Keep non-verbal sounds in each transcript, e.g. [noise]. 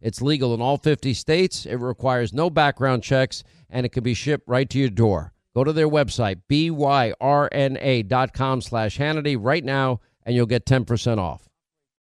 It's legal in all 50 states. It requires no background checks and it can be shipped right to your door. Go to their website, byrna.com slash Hannity right now, and you'll get 10% off.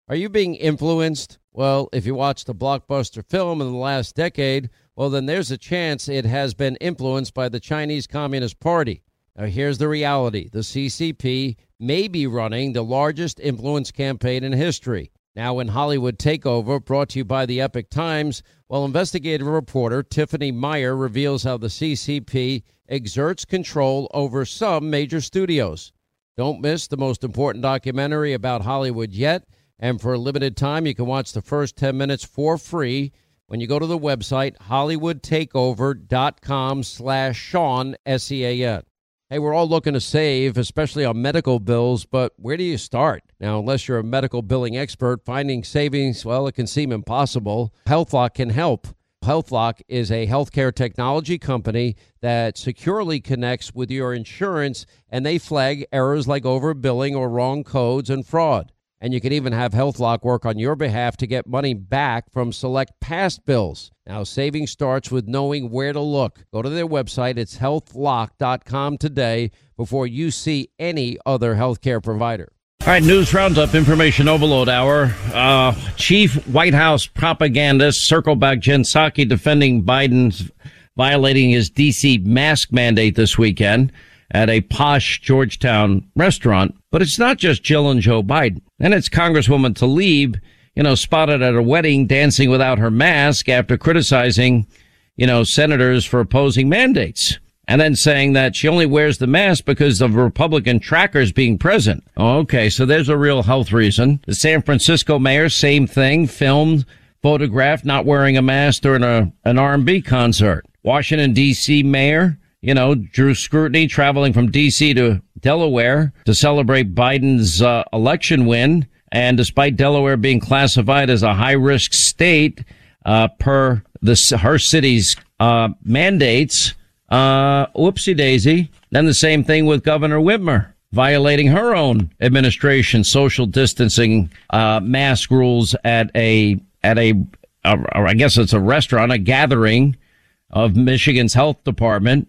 Are you being influenced? Well, if you watched a blockbuster film in the last decade, well, then there's a chance it has been influenced by the Chinese Communist Party. Now, here's the reality the CCP may be running the largest influence campaign in history. Now, in Hollywood Takeover, brought to you by the Epoch Times, well, investigative reporter Tiffany Meier reveals how the CCP exerts control over some major studios. Don't miss the most important documentary about Hollywood yet. And for a limited time, you can watch the first 10 minutes for free when you go to the website hollywoodtakeover.com slash Sean, S-E-A-N. Hey, we're all looking to save, especially on medical bills, but where do you start? Now, unless you're a medical billing expert, finding savings, well, it can seem impossible. HealthLock can help. HealthLock is a healthcare technology company that securely connects with your insurance and they flag errors like overbilling or wrong codes and fraud. And you can even have HealthLock work on your behalf to get money back from select past bills. Now, saving starts with knowing where to look. Go to their website, it's healthlock.com today before you see any other healthcare provider. All right, news roundup, information overload hour. Uh, Chief White House propagandist circle back Jen Psaki defending Biden's violating his DC mask mandate this weekend at a posh Georgetown restaurant. But it's not just Jill and Joe Biden. And it's Congresswoman Tlaib, you know, spotted at a wedding dancing without her mask after criticizing, you know, senators for opposing mandates and then saying that she only wears the mask because of Republican trackers being present. Okay, so there's a real health reason. The San Francisco mayor, same thing, filmed, photographed, not wearing a mask during a, an R&B concert. Washington D.C. mayor, you know, drew scrutiny traveling from D.C. to Delaware to celebrate Biden's uh, election win. And despite Delaware being classified as a high risk state, uh, per the, her city's, uh, mandates, uh, whoopsie daisy. Then the same thing with Governor Whitmer violating her own administration social distancing uh, mask rules at a at a, a I guess it's a restaurant, a gathering of Michigan's health department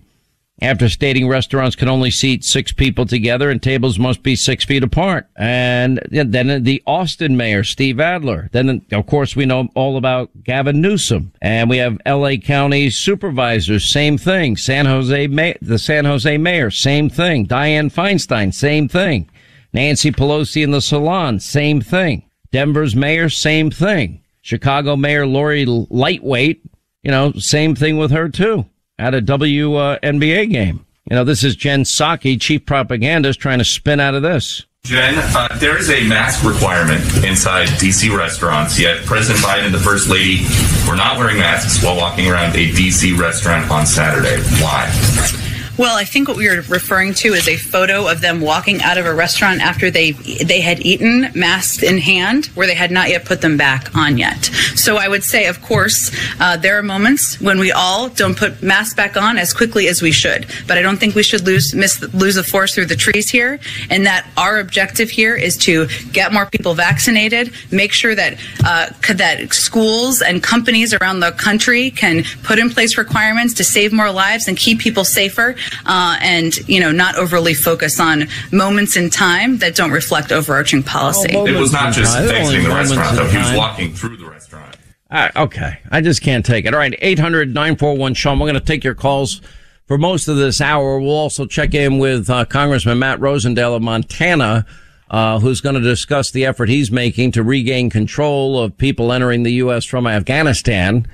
after stating restaurants can only seat six people together and tables must be six feet apart. And then the Austin mayor, Steve Adler. Then, of course, we know all about Gavin Newsom. And we have LA County supervisors, same thing. San Jose, May- the San Jose mayor, same thing. Dianne Feinstein, same thing. Nancy Pelosi in the salon, same thing. Denver's mayor, same thing. Chicago Mayor Lori Lightfoot, you know, same thing with her too at a WNBA game. You know, this is Jen Psaki, chief propagandist, trying to spin out of this. Jen, uh, there is a mask requirement inside DC restaurants, yet President Biden and the First Lady were not wearing masks while walking around a DC restaurant on Saturday. Why? Well, I think what we were referring to is a photo of them walking out of a restaurant after they they had eaten, masks in hand, where they had not yet put them back on yet. So I would say, of course, uh, there are moments when we all don't put masks back on as quickly as we should. But I don't think we should lose miss lose the forest through the trees here, and that our objective here is to get more people vaccinated, make sure that uh, that schools and companies around the country can put in place requirements to save more lives and keep people safer uh, and you know not overly focus on moments in time that don't reflect overarching policy. Oh, it was not just facing the restaurant, though. He was walking through the restaurant. Uh, okay, I just can't take it. All right, 800 941 Sean. We're going to take your calls for most of this hour. We'll also check in with uh, Congressman Matt Rosendale of Montana. Uh, who's going to discuss the effort he's making to regain control of people entering the U.S. from Afghanistan.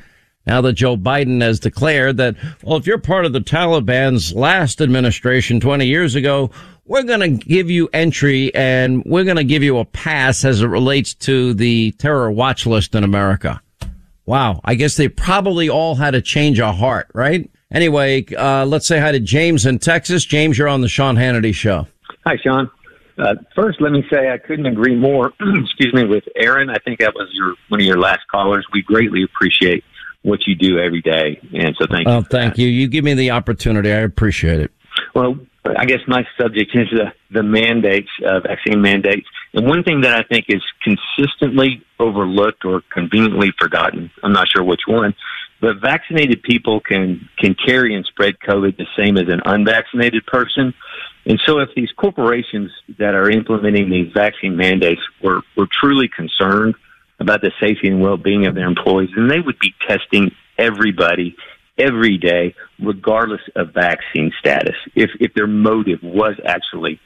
Now that Joe Biden has declared that, well, if you're part of the Taliban's last administration 20 years ago, we're going to give you entry and we're going to give you a pass as it relates to the terror watch list in America. Wow. I guess they probably all had a change of heart, right? Anyway, uh, let's say hi to James in Texas. James, you're on the Sean Hannity show. Hi, Sean. Uh, first, let me say I couldn't agree more. [clears throat] excuse me, with Aaron. I think that was your one of your last callers. We greatly appreciate what you do every day, and so thank you. Oh, thank that. you. You give me the opportunity. I appreciate it. Well, I guess my subject is the the mandates, uh, vaccine mandates, and one thing that I think is consistently overlooked or conveniently forgotten. I'm not sure which one, but vaccinated people can can carry and spread COVID the same as an unvaccinated person. And so, if these corporations that are implementing these vaccine mandates were, were truly concerned about the safety and well being of their employees, and they would be testing everybody every day, regardless of vaccine status, if, if their motive was actually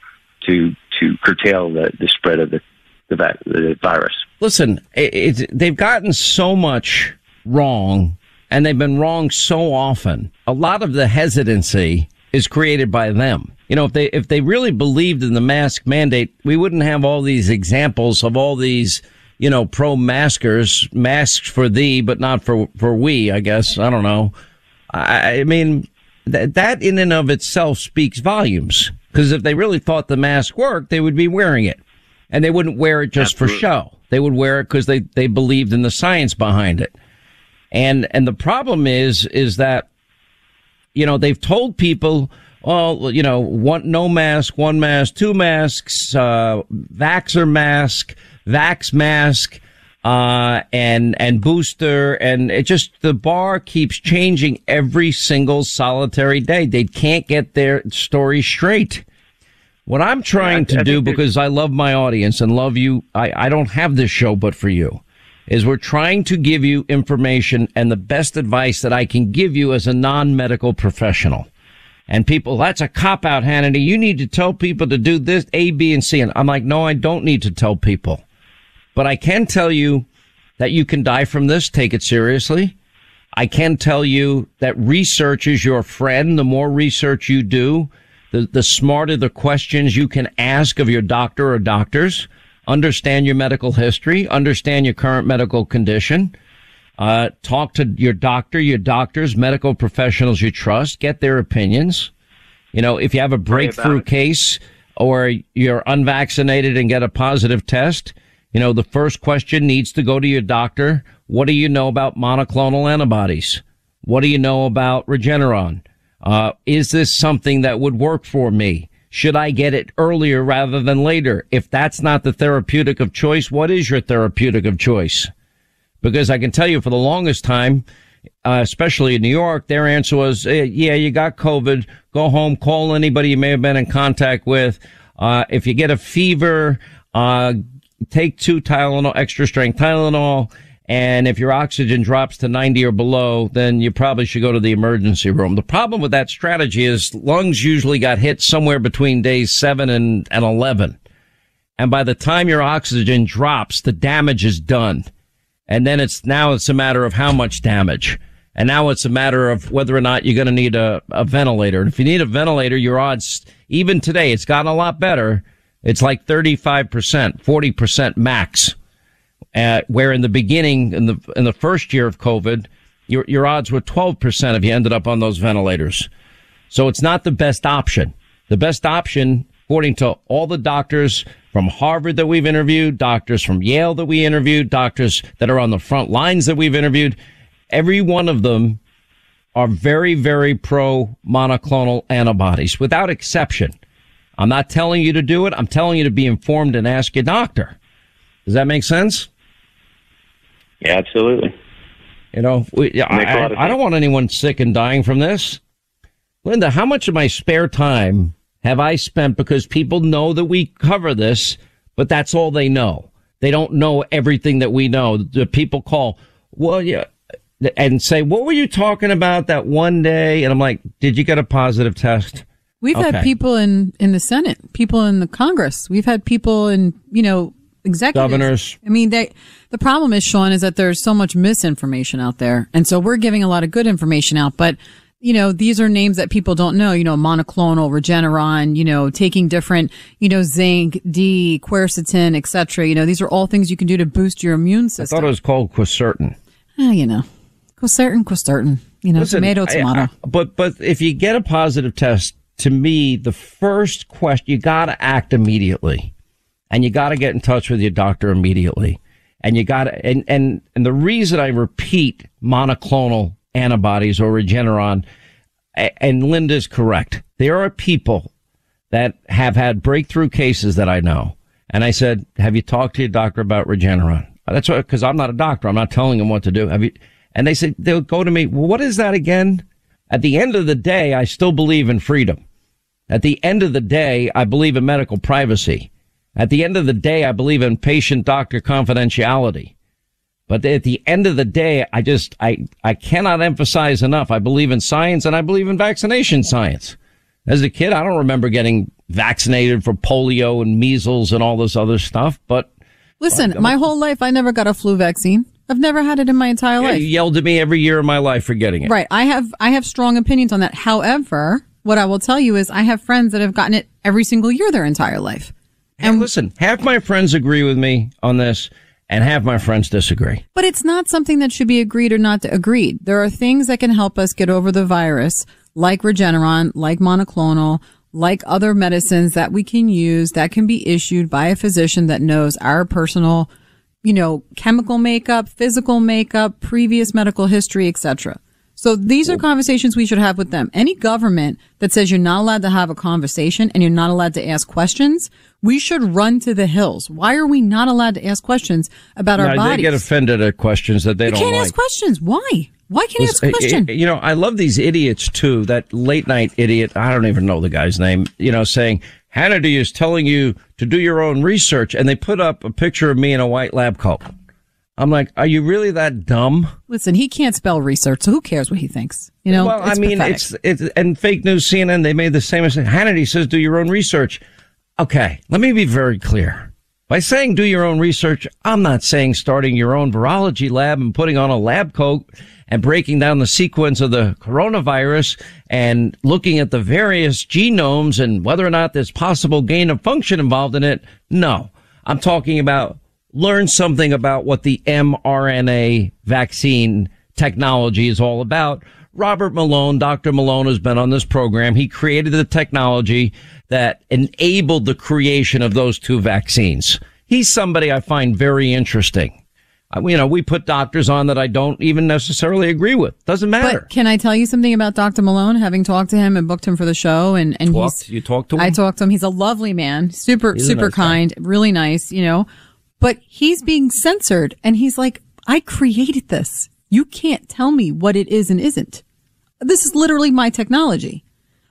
to, to curtail the, the spread of the, the, the virus. Listen, it, they've gotten so much wrong, and they've been wrong so often. A lot of the hesitancy is created by them. You know, if they if they really believed in the mask mandate, we wouldn't have all these examples of all these, you know, pro maskers, masks for thee, but not for for we. I guess I don't know. I, I mean, th- that in and of itself speaks volumes. Because if they really thought the mask worked, they would be wearing it, and they wouldn't wear it just Absolutely. for show. They would wear it because they they believed in the science behind it. And and the problem is is that you know they've told people well, you know, one, no mask, one mask, two masks, uh, vaxer mask, vax mask, uh, and, and booster. And it just, the bar keeps changing every single solitary day. They can't get their story straight. What I'm trying to do, because I love my audience and love you, I, I don't have this show but for you, is we're trying to give you information and the best advice that I can give you as a non-medical professional. And people, that's a cop out, Hannity. You need to tell people to do this, A, B, and C. And I'm like, no, I don't need to tell people. But I can tell you that you can die from this. Take it seriously. I can tell you that research is your friend. The more research you do, the, the smarter the questions you can ask of your doctor or doctors. Understand your medical history. Understand your current medical condition uh, talk to your doctor, your doctors, medical professionals you trust, get their opinions. You know, if you have a breakthrough case or you're unvaccinated and get a positive test, you know, the first question needs to go to your doctor. What do you know about monoclonal antibodies? What do you know about Regeneron? Uh, is this something that would work for me? Should I get it earlier rather than later? If that's not the therapeutic of choice, what is your therapeutic of choice? because I can tell you for the longest time, uh, especially in New York, their answer was, hey, yeah, you got COVID. Go home, call anybody you may have been in contact with. Uh, if you get a fever, uh, take two Tylenol, extra strength Tylenol. And if your oxygen drops to 90 or below, then you probably should go to the emergency room. The problem with that strategy is lungs usually got hit somewhere between days seven and, and 11. And by the time your oxygen drops, the damage is done. And then it's now it's a matter of how much damage. And now it's a matter of whether or not you're going to need a, a ventilator. And if you need a ventilator, your odds, even today, it's gotten a lot better. It's like 35%, 40% max. Uh, where in the beginning, in the, in the first year of COVID, your, your odds were 12% if you ended up on those ventilators. So it's not the best option. The best option, according to all the doctors from Harvard that we've interviewed, doctors from Yale that we interviewed, doctors that are on the front lines that we've interviewed. Every one of them are very, very pro monoclonal antibodies without exception. I'm not telling you to do it. I'm telling you to be informed and ask your doctor. Does that make sense? Yeah, absolutely. You know, we, I, I don't want anyone sick and dying from this. Linda, how much of my spare time have I spent because people know that we cover this, but that's all they know. They don't know everything that we know. The people call, well, yeah, and say, what were you talking about that one day? And I'm like, did you get a positive test? We've okay. had people in, in the Senate, people in the Congress. We've had people in, you know, executives. Governors. I mean, they, the problem is, Sean, is that there's so much misinformation out there. And so we're giving a lot of good information out, but you know, these are names that people don't know, you know, monoclonal, Regeneron, you know, taking different, you know, zinc, D, quercetin, etc. You know, these are all things you can do to boost your immune system. I thought it was called quercetin. Ah, you know, quercetin, quercetin. you know, Listen, tomato, tomato. I, I, but, but if you get a positive test, to me, the first question, you got to act immediately and you got to get in touch with your doctor immediately. And you got to, and, and, and the reason I repeat monoclonal antibodies or Regeneron, and Linda's correct. There are people that have had breakthrough cases that I know. And I said, have you talked to your doctor about Regeneron? That's what, cause I'm not a doctor. I'm not telling them what to do. Have you, and they said, they'll go to me, well, what is that again? At the end of the day, I still believe in freedom. At the end of the day, I believe in medical privacy. At the end of the day, I believe in patient doctor confidentiality. But at the end of the day, I just, I, I cannot emphasize enough. I believe in science and I believe in vaccination science. As a kid, I don't remember getting vaccinated for polio and measles and all this other stuff, but Listen, oh my whole life I never got a flu vaccine. I've never had it in my entire yeah, life. You yelled at me every year of my life for getting it. Right. I have I have strong opinions on that. However, what I will tell you is I have friends that have gotten it every single year their entire life. And listen, half my friends agree with me on this and half my friends disagree. But it's not something that should be agreed or not agreed. There are things that can help us get over the virus, like Regeneron, like monoclonal, like other medicines that we can use that can be issued by a physician that knows our personal, you know, chemical makeup, physical makeup, previous medical history, etc. So these are conversations we should have with them. Any government that says you're not allowed to have a conversation and you're not allowed to ask questions, we should run to the hills. Why are we not allowed to ask questions about our bodies? They get offended at questions that they you don't can't like. ask questions. Why? Why can't you ask a eh, eh, question? You know, I love these idiots too. That late night idiot, I don't even know the guy's name, you know, saying Hannity is telling you to do your own research. And they put up a picture of me in a white lab coat. I'm like, are you really that dumb? Listen, he can't spell research, so who cares what he thinks? You know, well, I mean, pathetic. it's it's and fake news. CNN they made the same as Hannity says do your own research. Okay, let me be very clear. By saying do your own research, I'm not saying starting your own virology lab and putting on a lab coat and breaking down the sequence of the coronavirus and looking at the various genomes and whether or not there's possible gain of function involved in it. No, I'm talking about learn something about what the mRNA vaccine technology is all about. Robert Malone, Dr. Malone has been on this program. He created the technology that enabled the creation of those two vaccines. He's somebody I find very interesting. Uh, you know, we put doctors on that I don't even necessarily agree with. Doesn't matter. But can I tell you something about Dr. Malone? Having talked to him and booked him for the show, and and talked, he's you talked to him. I talked to him. He's a lovely man, super he's super nice kind, guy. really nice. You know, but he's being censored and he's like, I created this. You can't tell me what it is and isn't. This is literally my technology.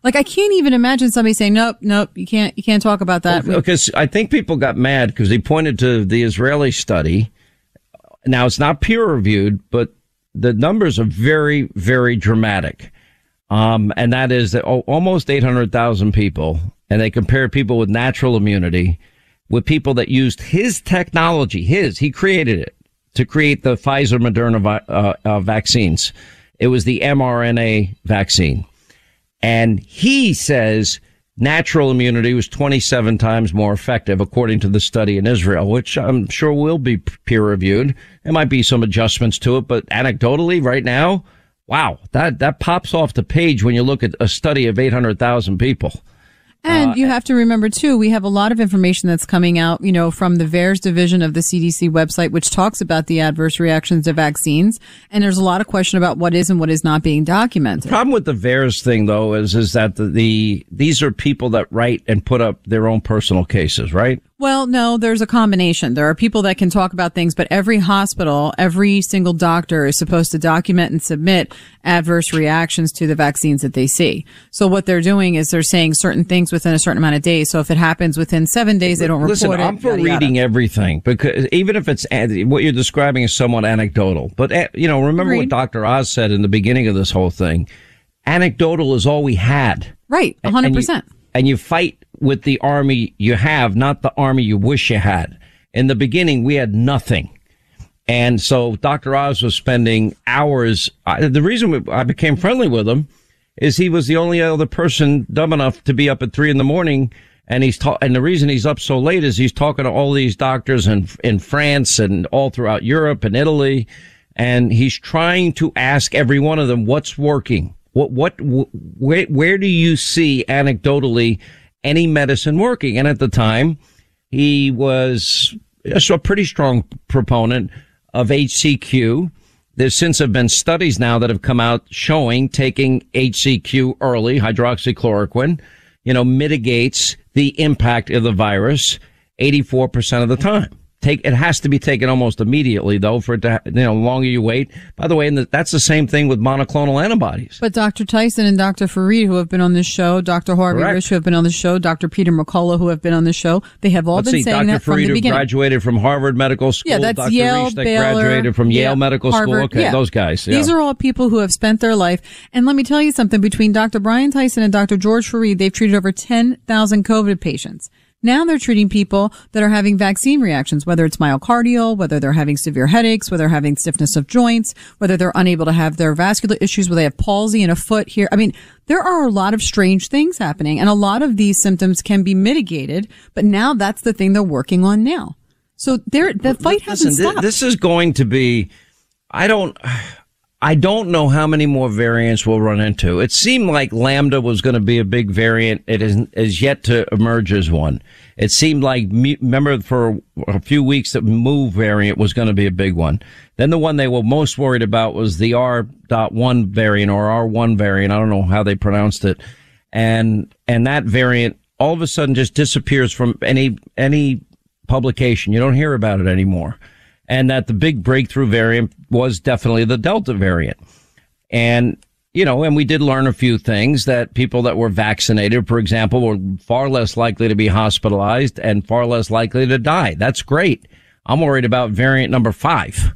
Like I can't even imagine somebody saying, nope, nope, you can't, you can't talk about that. Because I think people got mad because he pointed to the Israeli study. Now it's not peer reviewed, but the numbers are very, very dramatic. Um, and that is that almost 800,000 people and they compare people with natural immunity with people that used his technology, his, he created it to create the Pfizer Moderna uh, uh, vaccines. It was the mRNA vaccine. And he says natural immunity was 27 times more effective, according to the study in Israel, which I'm sure will be peer reviewed. There might be some adjustments to it, but anecdotally right now, wow, that, that pops off the page when you look at a study of 800,000 people. And uh, you have to remember too, we have a lot of information that's coming out, you know, from the VAERS division of the CDC website, which talks about the adverse reactions to vaccines. And there's a lot of question about what is and what is not being documented. The problem with the VAERS thing though is, is that the, the, these are people that write and put up their own personal cases, right? Well, no, there's a combination. There are people that can talk about things, but every hospital, every single doctor is supposed to document and submit adverse reactions to the vaccines that they see. So what they're doing is they're saying certain things within a certain amount of days. So if it happens within seven days, they don't report it. Listen, I'm for reading yada. everything because even if it's what you're describing is somewhat anecdotal, but eh, you know, remember Agreed. what Dr. Oz said in the beginning of this whole thing. Anecdotal is all we had. Right. 100% and you fight with the army you have, not the army you wish you had. In the beginning, we had nothing. And so Dr. Oz was spending hours. I, the reason I became friendly with him is he was the only other person dumb enough to be up at three in the morning. And he's ta- and the reason he's up so late is he's talking to all these doctors in, in France and all throughout Europe and Italy. and he's trying to ask every one of them what's working. What what where where do you see anecdotally any medicine working? And at the time, he was a pretty strong proponent of HCQ. There's since have been studies now that have come out showing taking HCQ early, hydroxychloroquine, you know, mitigates the impact of the virus 84% of the time take it has to be taken almost immediately though for it to you know the longer you wait by the way and that's the same thing with monoclonal antibodies but dr tyson and dr fareed who have been on this show dr harvey Correct. risch who have been on the show dr peter mccullough who have been on the show they have all Let's been see, saying dr. that fareed from the beginning graduated from harvard medical school yeah that's dr yale that Baylor, graduated from yale, yale medical harvard, school okay yeah. those guys yeah. these are all people who have spent their life and let me tell you something between dr brian tyson and dr george fareed they've treated over 10,000 covid patients now they're treating people that are having vaccine reactions, whether it's myocardial, whether they're having severe headaches, whether they're having stiffness of joints, whether they're unable to have their vascular issues, where they have palsy in a foot here. I mean, there are a lot of strange things happening and a lot of these symptoms can be mitigated, but now that's the thing they're working on now. So there, the fight hasn't stopped. This is going to be, I don't, I don't know how many more variants we'll run into. It seemed like Lambda was going to be a big variant. It is, is yet to emerge as one. It seemed like, remember for a few weeks that Mu variant was going to be a big one. Then the one they were most worried about was the R.1 variant or R1 variant. I don't know how they pronounced it. And, and that variant all of a sudden just disappears from any, any publication. You don't hear about it anymore and that the big breakthrough variant was definitely the Delta variant. And, you know, and we did learn a few things that people that were vaccinated, for example, were far less likely to be hospitalized and far less likely to die. That's great. I'm worried about variant number five.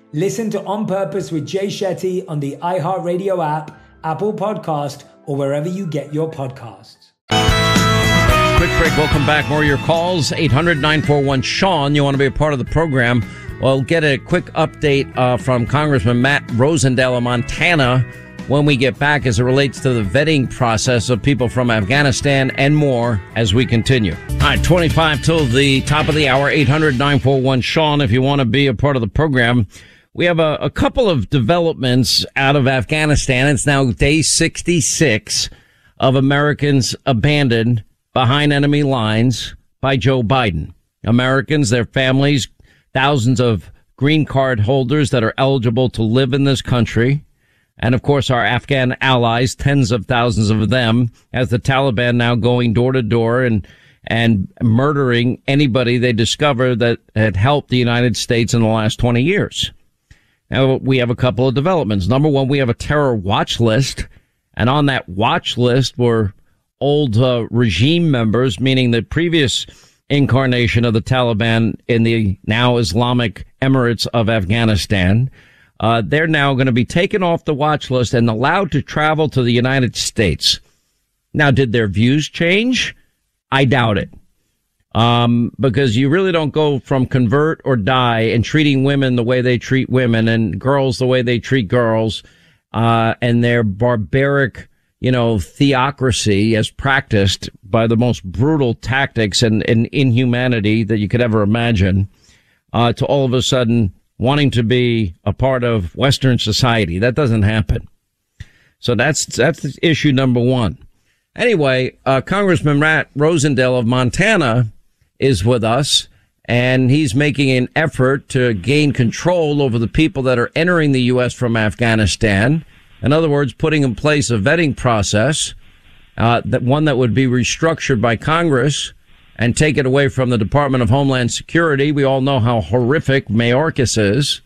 Listen to On Purpose with Jay Shetty on the iHeartRadio app, Apple Podcast, or wherever you get your podcasts. Quick break. Welcome back. More of your calls. 800 941 Sean. You want to be a part of the program? Well, get a quick update uh, from Congressman Matt Rosendale of Montana when we get back as it relates to the vetting process of people from Afghanistan and more as we continue. All right, 25 till the top of the hour, 800 941 Sean, if you want to be a part of the program. We have a, a couple of developments out of Afghanistan. It's now day 66 of Americans abandoned behind enemy lines by Joe Biden. Americans, their families, thousands of green card holders that are eligible to live in this country. And of course, our Afghan allies, tens of thousands of them, as the Taliban now going door to door and and murdering anybody they discover that had helped the United States in the last 20 years. Now, we have a couple of developments. Number one, we have a terror watch list. And on that watch list were old uh, regime members, meaning the previous incarnation of the Taliban in the now Islamic Emirates of Afghanistan. Uh, they're now going to be taken off the watch list and allowed to travel to the United States. Now, did their views change? I doubt it. Um, because you really don't go from convert or die and treating women the way they treat women and girls the way they treat girls, uh, and their barbaric you know, theocracy as practiced by the most brutal tactics and, and inhumanity that you could ever imagine, uh, to all of a sudden wanting to be a part of Western society. That doesn't happen. So that's, that's issue number one. Anyway, uh, Congressman Matt Rosendale of Montana is with us and he's making an effort to gain control over the people that are entering the U.S. from Afghanistan in other words, putting in place a vetting process, uh, that one that would be restructured by Congress and take it away from the Department of Homeland Security. We all know how horrific Mayorkas is.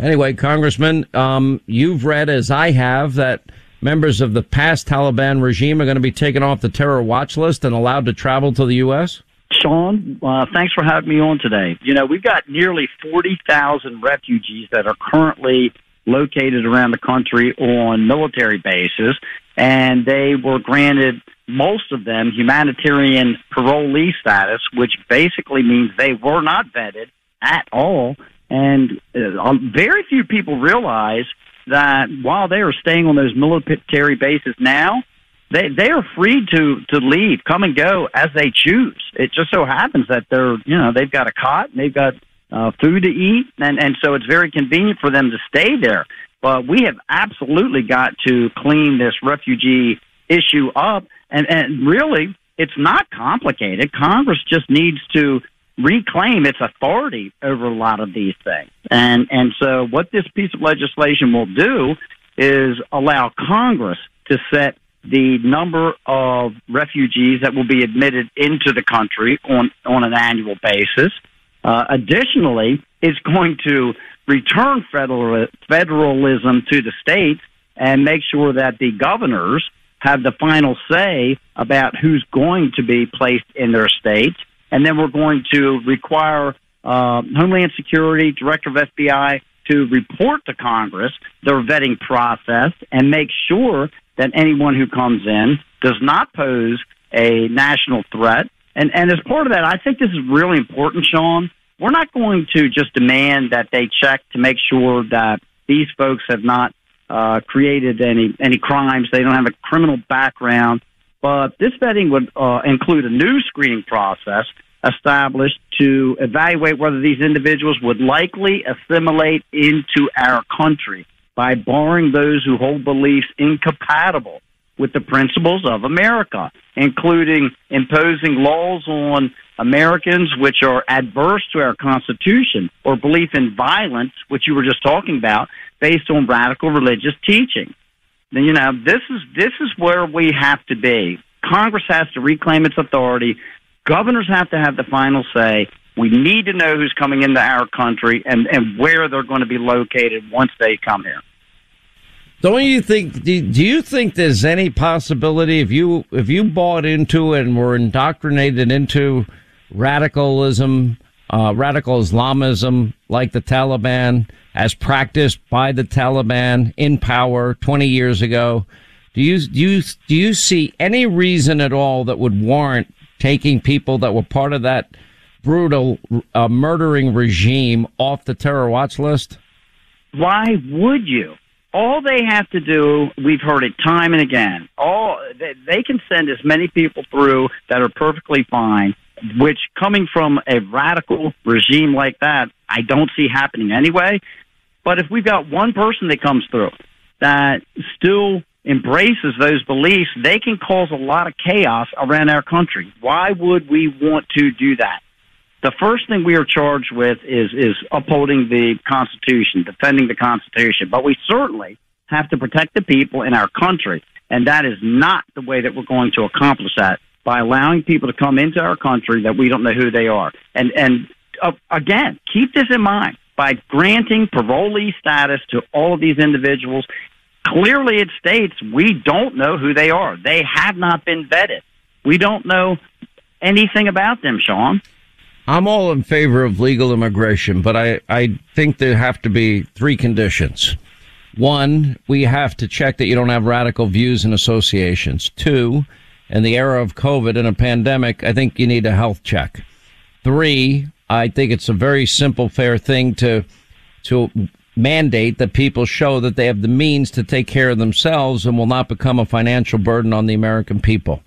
Anyway, Congressman, um, you've read, as I have, that members of the past Taliban regime are going to be taken off the terror watch list and allowed to travel to the U.S.? Sean, uh, thanks for having me on today. You know, we've got nearly 40,000 refugees that are currently located around the country on military bases, and they were granted most of them humanitarian parolee status, which basically means they were not vetted at all. And uh, very few people realize that while they are staying on those military bases now, they they are free to to leave, come and go as they choose. It just so happens that they're you know they've got a cot, and they've got uh, food to eat, and and so it's very convenient for them to stay there. But we have absolutely got to clean this refugee issue up, and and really, it's not complicated. Congress just needs to reclaim its authority over a lot of these things, and and so what this piece of legislation will do is allow Congress to set the number of refugees that will be admitted into the country on on an annual basis. Uh, additionally, it's going to return federal, federalism to the states and make sure that the governors have the final say about who's going to be placed in their states. And then we're going to require uh, Homeland Security, Director of FBI, to report to Congress their vetting process and make sure that anyone who comes in does not pose a national threat and and as part of that, I think this is really important, Sean. We're not going to just demand that they check to make sure that these folks have not uh, created any any crimes. They don't have a criminal background. But this vetting would uh, include a new screening process established to evaluate whether these individuals would likely assimilate into our country by barring those who hold beliefs incompatible with the principles of America, including imposing laws on Americans which are adverse to our Constitution or belief in violence, which you were just talking about, based on radical religious teaching. Then, you know, this is this is where we have to be. Congress has to reclaim its authority. Governors have to have the final say. We need to know who's coming into our country and, and where they're going to be located once they come here. Don't you think? Do, you think there's any possibility if you if you bought into and were indoctrinated into radicalism, uh, radical Islamism, like the Taliban, as practiced by the Taliban in power 20 years ago? Do you do you do you see any reason at all that would warrant taking people that were part of that brutal uh, murdering regime off the terror watch list? Why would you? All they have to do, we've heard it time and again. All they, they can send as many people through that are perfectly fine. Which, coming from a radical regime like that, I don't see happening anyway. But if we've got one person that comes through that still embraces those beliefs, they can cause a lot of chaos around our country. Why would we want to do that? The first thing we are charged with is is upholding the Constitution, defending the Constitution. But we certainly have to protect the people in our country, and that is not the way that we're going to accomplish that by allowing people to come into our country that we don't know who they are. And and uh, again, keep this in mind by granting parolee status to all of these individuals. Clearly, it states we don't know who they are. They have not been vetted. We don't know anything about them, Sean. I'm all in favor of legal immigration, but I, I think there have to be three conditions. One, we have to check that you don't have radical views and associations. Two, in the era of COVID and a pandemic, I think you need a health check. Three, I think it's a very simple, fair thing to, to mandate that people show that they have the means to take care of themselves and will not become a financial burden on the American people.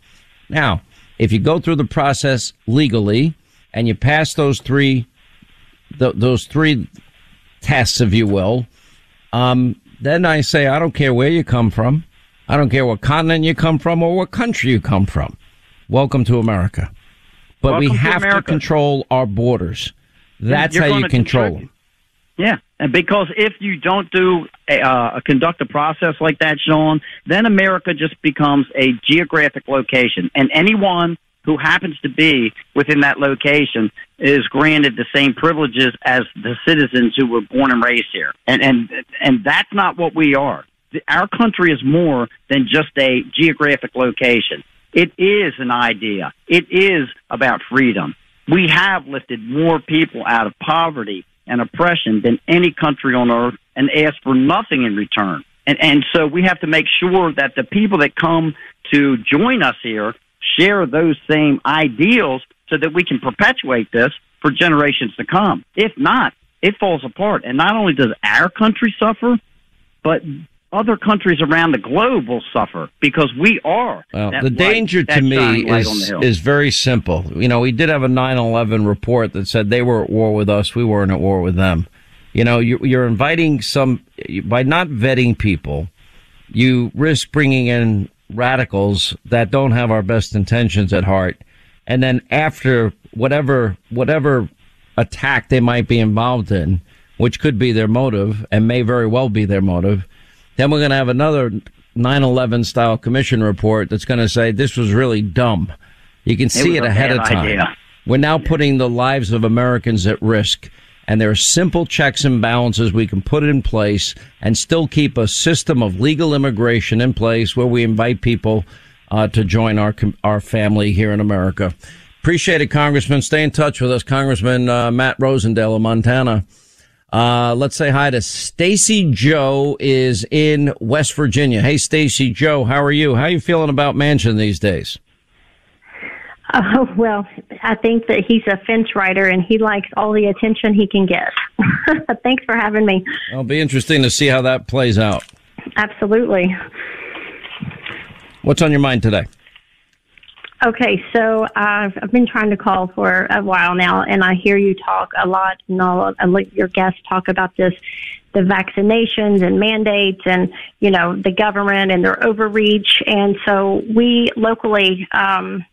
Now, if you go through the process legally, and you pass those three, th- those three tests, if you will, um, then I say, I don't care where you come from. I don't care what continent you come from or what country you come from. Welcome to America. But Welcome we have to America. control our borders. That's You're how you control control- them. Yeah, and because if you don't do a, uh, conduct a process like that, Sean, then America just becomes a geographic location, and anyone who happens to be within that location is granted the same privileges as the citizens who were born and raised here, and and and that's not what we are. Our country is more than just a geographic location. It is an idea. It is about freedom. We have lifted more people out of poverty and oppression than any country on earth and asked for nothing in return. And, and so we have to make sure that the people that come to join us here share those same ideals so that we can perpetuate this for generations to come. If not, it falls apart. And not only does our country suffer, but other countries around the globe will suffer because we are. Well, the light- danger to me shining light on the is is very simple. You know, we did have a 9/11 report that said they were at war with us, we weren't at war with them. You know, you, you're inviting some by not vetting people, you risk bringing in radicals that don't have our best intentions at heart, and then after whatever whatever attack they might be involved in, which could be their motive and may very well be their motive, then we're going to have another 9/11 style commission report that's going to say this was really dumb. You can see was it, ahead of time. idea. We're now putting the lives of Americans at risk. And there are simple checks and balances we can put in place and still keep a system of legal immigration in place where we invite people uh, to join our our family here in America. Appreciate it, Congressman. Stay in touch with us, Congressman uh, Matt Rosendale of Montana. Uh, let's say hi to Stacy Joe is in West Virginia. Hey, Stacy Joe, how are you? How are you feeling about Manchin these days? Oh, well, I think that he's a fence rider and he likes all the attention he can get. [laughs] Thanks for having me. It'll be interesting to see how that plays out. Absolutely. What's on your mind today? Okay, so I've, I've been trying to call for a while now, and I hear you talk a lot, and all I let your guests talk about this, the vaccinations and mandates, and you know the government and their overreach. And so we locally, um,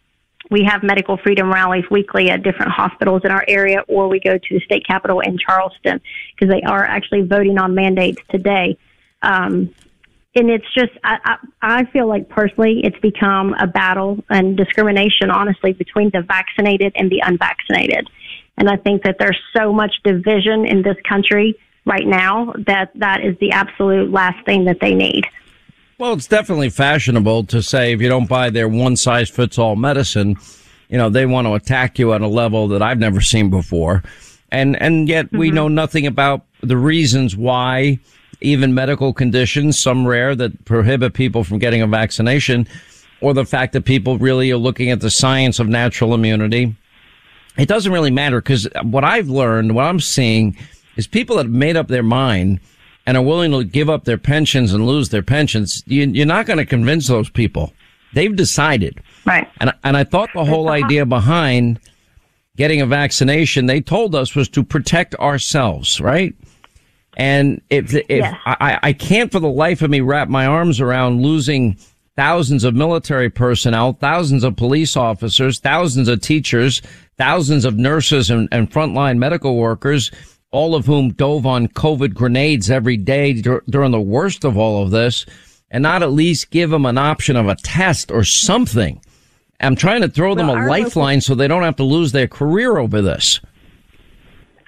we have medical freedom rallies weekly at different hospitals in our area, or we go to the state capitol in Charleston because they are actually voting on mandates today. Um, and it's just I, I I feel like personally it's become a battle and discrimination honestly between the vaccinated and the unvaccinated and I think that there's so much division in this country right now that that is the absolute last thing that they need. Well, it's definitely fashionable to say if you don't buy their one size fits all medicine, you know, they want to attack you at a level that I've never seen before. And, and yet we mm-hmm. know nothing about the reasons why even medical conditions, some rare that prohibit people from getting a vaccination, or the fact that people really are looking at the science of natural immunity. It doesn't really matter because what I've learned, what I'm seeing is people that have made up their mind and are willing to give up their pensions and lose their pensions. You, you're not going to convince those people. They've decided. Right. And, and I thought the whole idea behind getting a vaccination, they told us was to protect ourselves, right? And if, if Yes. I, I can't for the life of me wrap my arms around losing thousands of military personnel, thousands of police officers, thousands of teachers, thousands of nurses and, and frontline medical workers, all of whom dove on COVID grenades every day dur- during the worst of all of this, and not at least give them an option of a test or something. I'm trying to throw them Well, a our local- lifeline so they don't have to lose their career over this.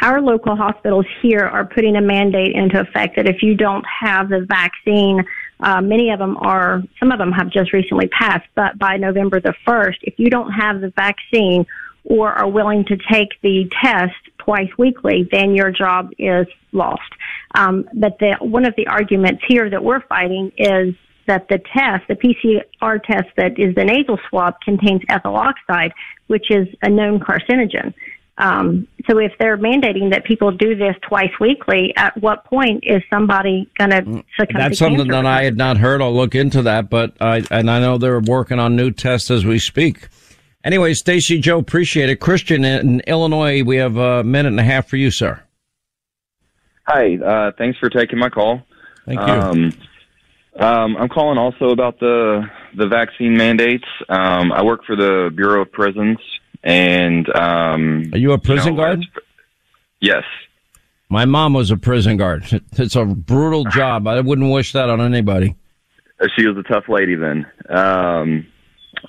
our local hospitals here are putting a mandate into effect that if you don't have the vaccine, uh, many of them are, some of them have just recently passed, but by November the 1st, if you don't have the vaccine or are willing to take the test twice weekly, then your job is lost. Um, but the, one of the arguments here that we're fighting is that the test, the PCR test that is the nasal swab, contains ethyl oxide, which is a known carcinogen. Um, so if they're mandating that people do this twice weekly, at what point is somebody going to succumb That's something that I had not heard. I'll look into that, but I and I know they're working on new tests as we speak. Anyway, Stacy Joe, appreciate it. Christian in Illinois, we have a minute and a half for you, sir. Hi, uh, thanks for taking my call. Thank you. Um, um, I'm calling also about the the vaccine mandates. Um, I work for the Bureau of Prisons, and um, Are you a prison guard? yes, My mom was a prison guard. [laughs] It's a brutal job. I wouldn't wish that on anybody. She was a tough lady then. Um,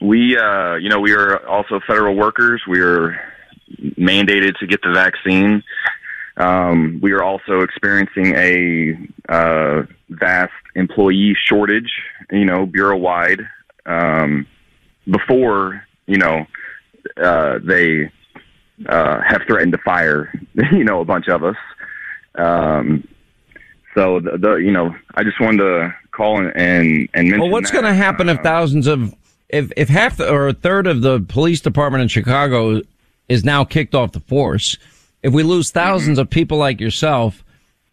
we, uh, you know, we are also federal workers. We are mandated to get the vaccine. Um, we are also experiencing a uh, vast employee shortage, you know, bureau wide. Um, before, you know, uh, they uh, have threatened to fire, [laughs] you know, a bunch of us. Um, so the, the you know, I just wanted to call and and, and mention. Well, what's going to happen if thousands of if if half the, or a third of the police department in Chicago is now kicked off the force? If we lose 1000s of people like yourself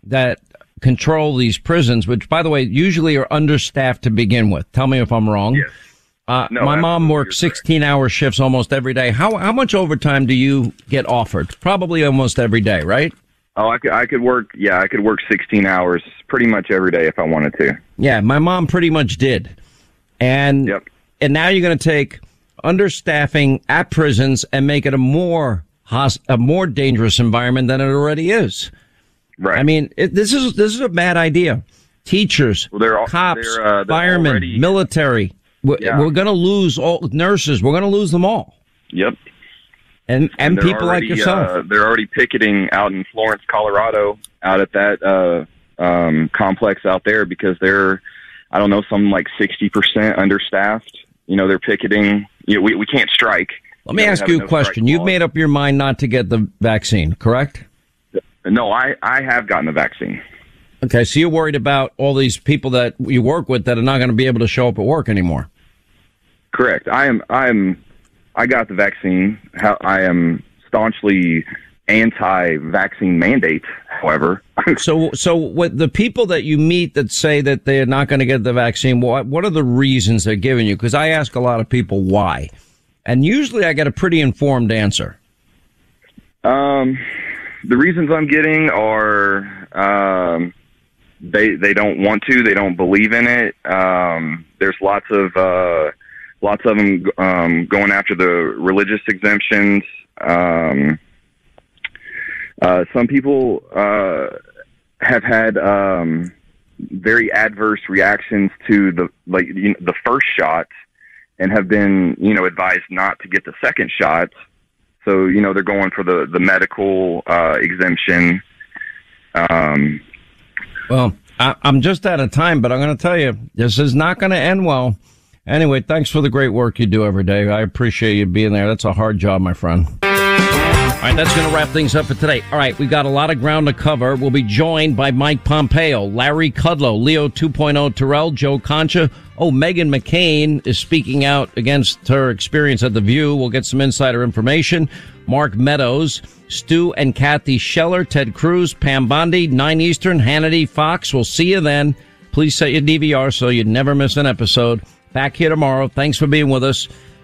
that control these prisons, which by the way usually are understaffed to begin with. Tell me if I'm wrong. Uh, No, my mom works 16 hour shifts almost every day. How how much overtime do you get offered? Probably almost every day, right? Oh, I could I could work. Yeah, I could work 16 hours pretty much every day if I wanted to. Yeah, my mom pretty much did. And and now you're going to take understaffing at prisons and make it a more hos- a more dangerous environment than it already is. Right. I mean, it, this is this is a bad idea. Teachers, they're all- cops, they're, uh, they're firemen, already- military. We're, Yeah. we're going to lose all nurses. We're going to lose them all. Yep. And and, they're people already, like yourself. Uh, they're already picketing out in Florence, Colorado, out at that uh, um, complex out there because they're, I don't know, some like 60% understaffed. You know, they're picketing. You know, we we can't strike. Let me know, ask you a question. You've made up your mind not to get the vaccine, correct? No, I I have gotten the vaccine. Okay, so you're worried about all these people that you work with that are not going to be able to show up at work anymore. Correct. I am. I am. I got the vaccine. How I am staunchly anti-vaccine mandates. However, [laughs] so so what the people that you meet that say that they're not going to get the vaccine, what what are the reasons they're giving you? Because I ask a lot of people why, and usually I get a pretty informed answer. Um, the reasons I'm getting are um, they they don't want to, they don't believe in it. Um, there's lots of uh, lots of them um, going after the religious exemptions. Um, uh, some people uh, have had um, very adverse reactions to the like you know, the first shot, and have been you know advised not to get the second shot. So you know they're going for the the medical uh, exemption. Um, Well, I, I'm just out of time, but I'm going to tell you this is not going to end well. Anyway, thanks for the great work you do every day. I appreciate you being there. That's a hard job, my friend. All right, that's going to wrap things up for today. All right, we've got a lot of ground to cover. We'll be joined by Mike Pompeo, Larry Kudlow, Leo 2.0 Terrell, Joe Concha. Oh, Meghan McCain is speaking out against her experience at The View. We'll get some insider information. Mark Meadows, Stu and Kathy Scheller, Ted Cruz, Pam Bondi, 9 Eastern, Hannity, Fox. We'll see you then. Please set your DVR so you never miss an episode. Back here tomorrow. Thanks for being with us.